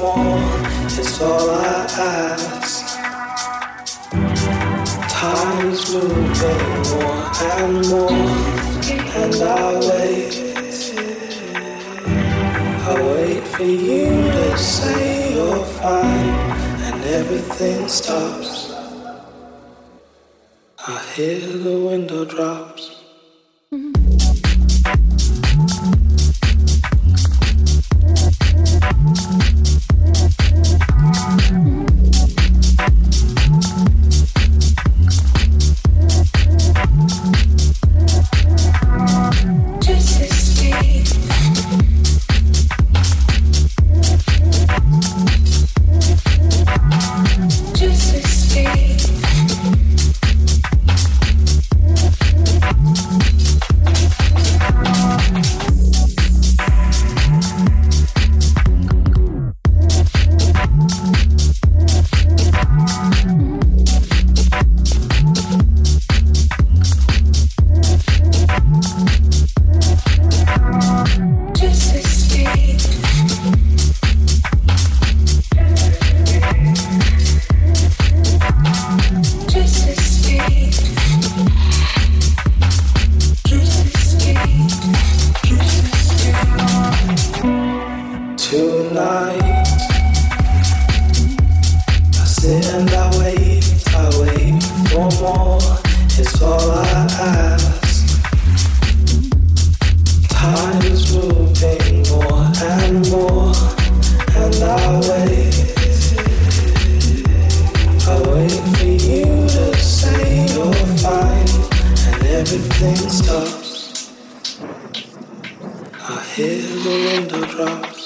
More is all I ask. Time's moving more and more, and I wait. I wait for you to say you're fine, and everything stops. I hear the window drops. everything stops. I hear the window drops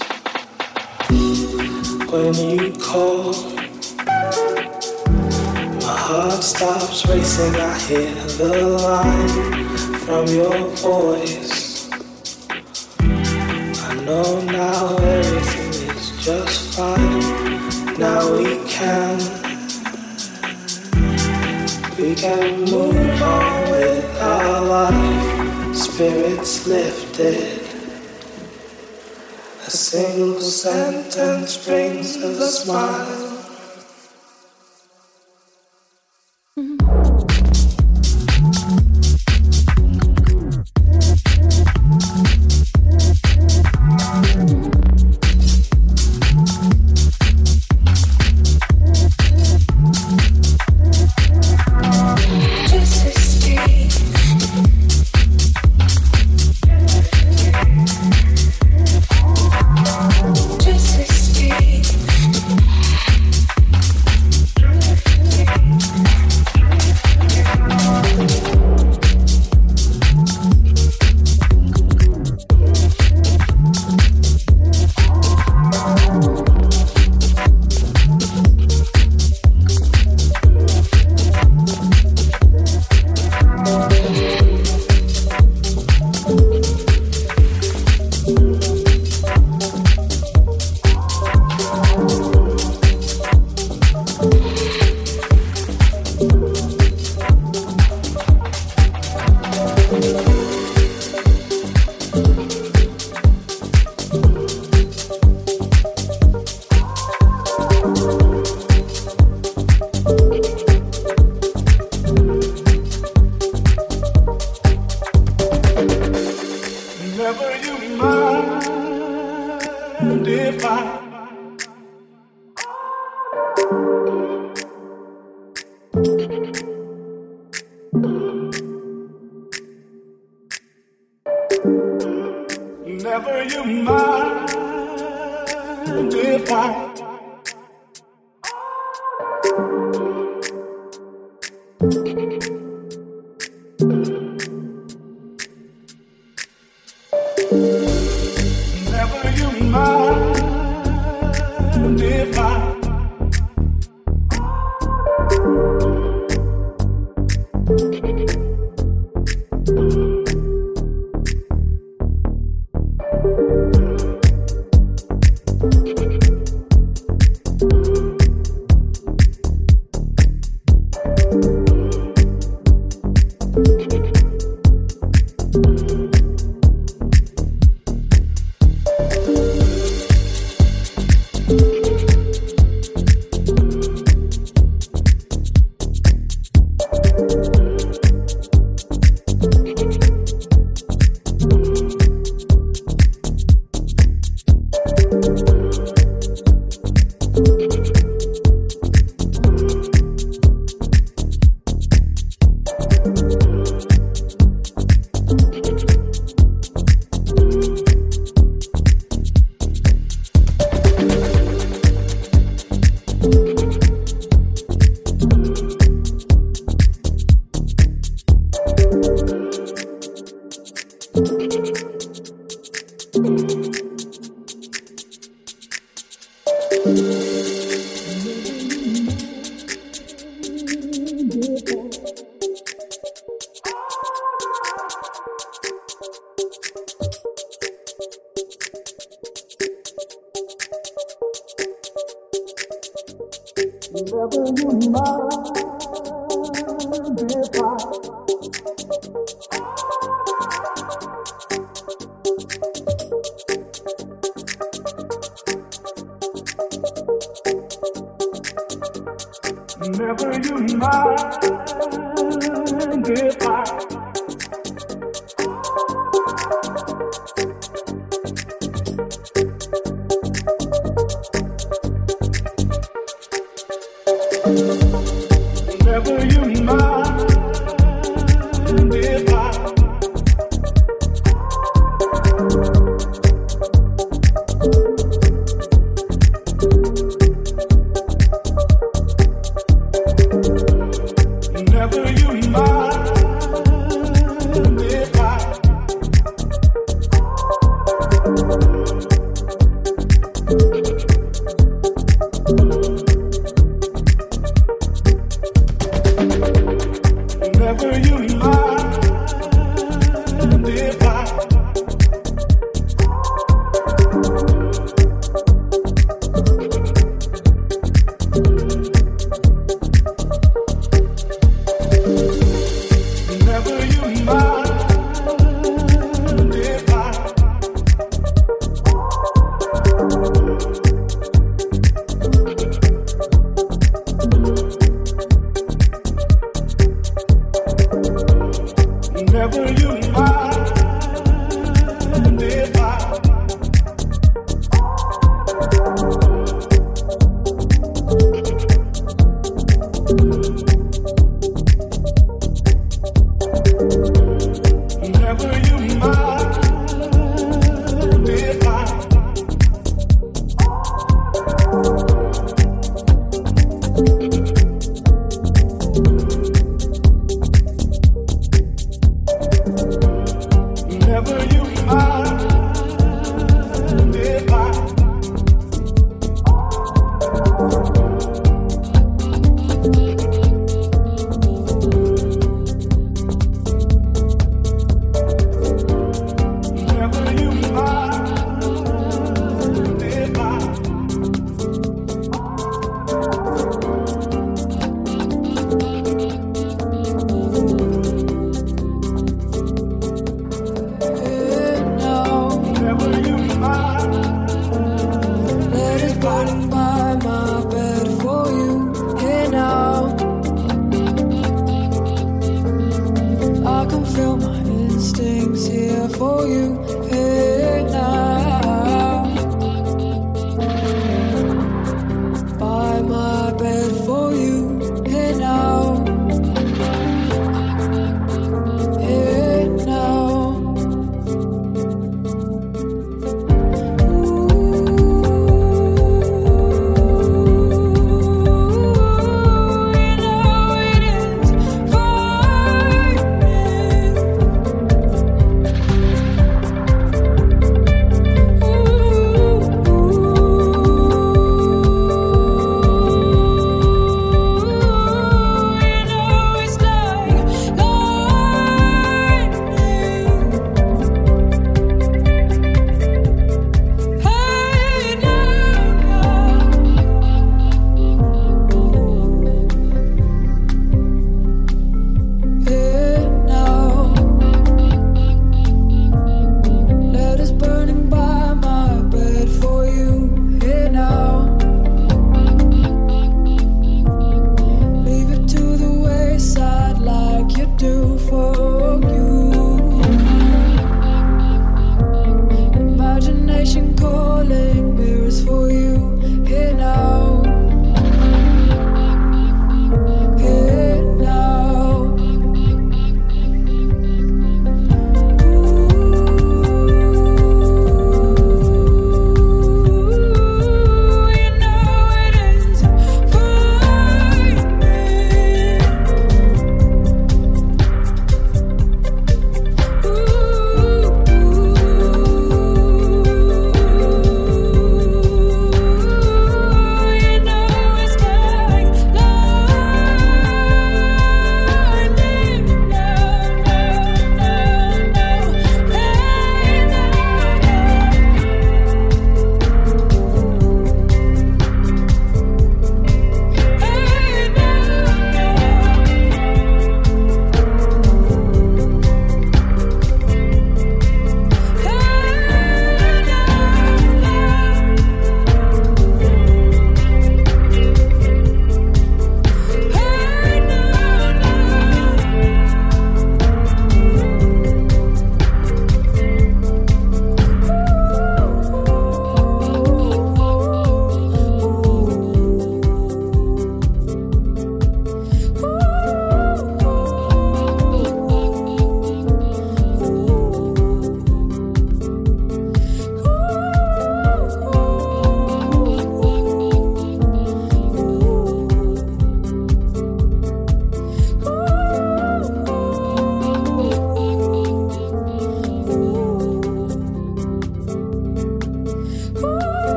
when you call. My heart stops racing. I hear the line from your voice. I know now everything is just fine. Now we can. We can move on with our life, spirits lifted. A single sentence brings us a smile.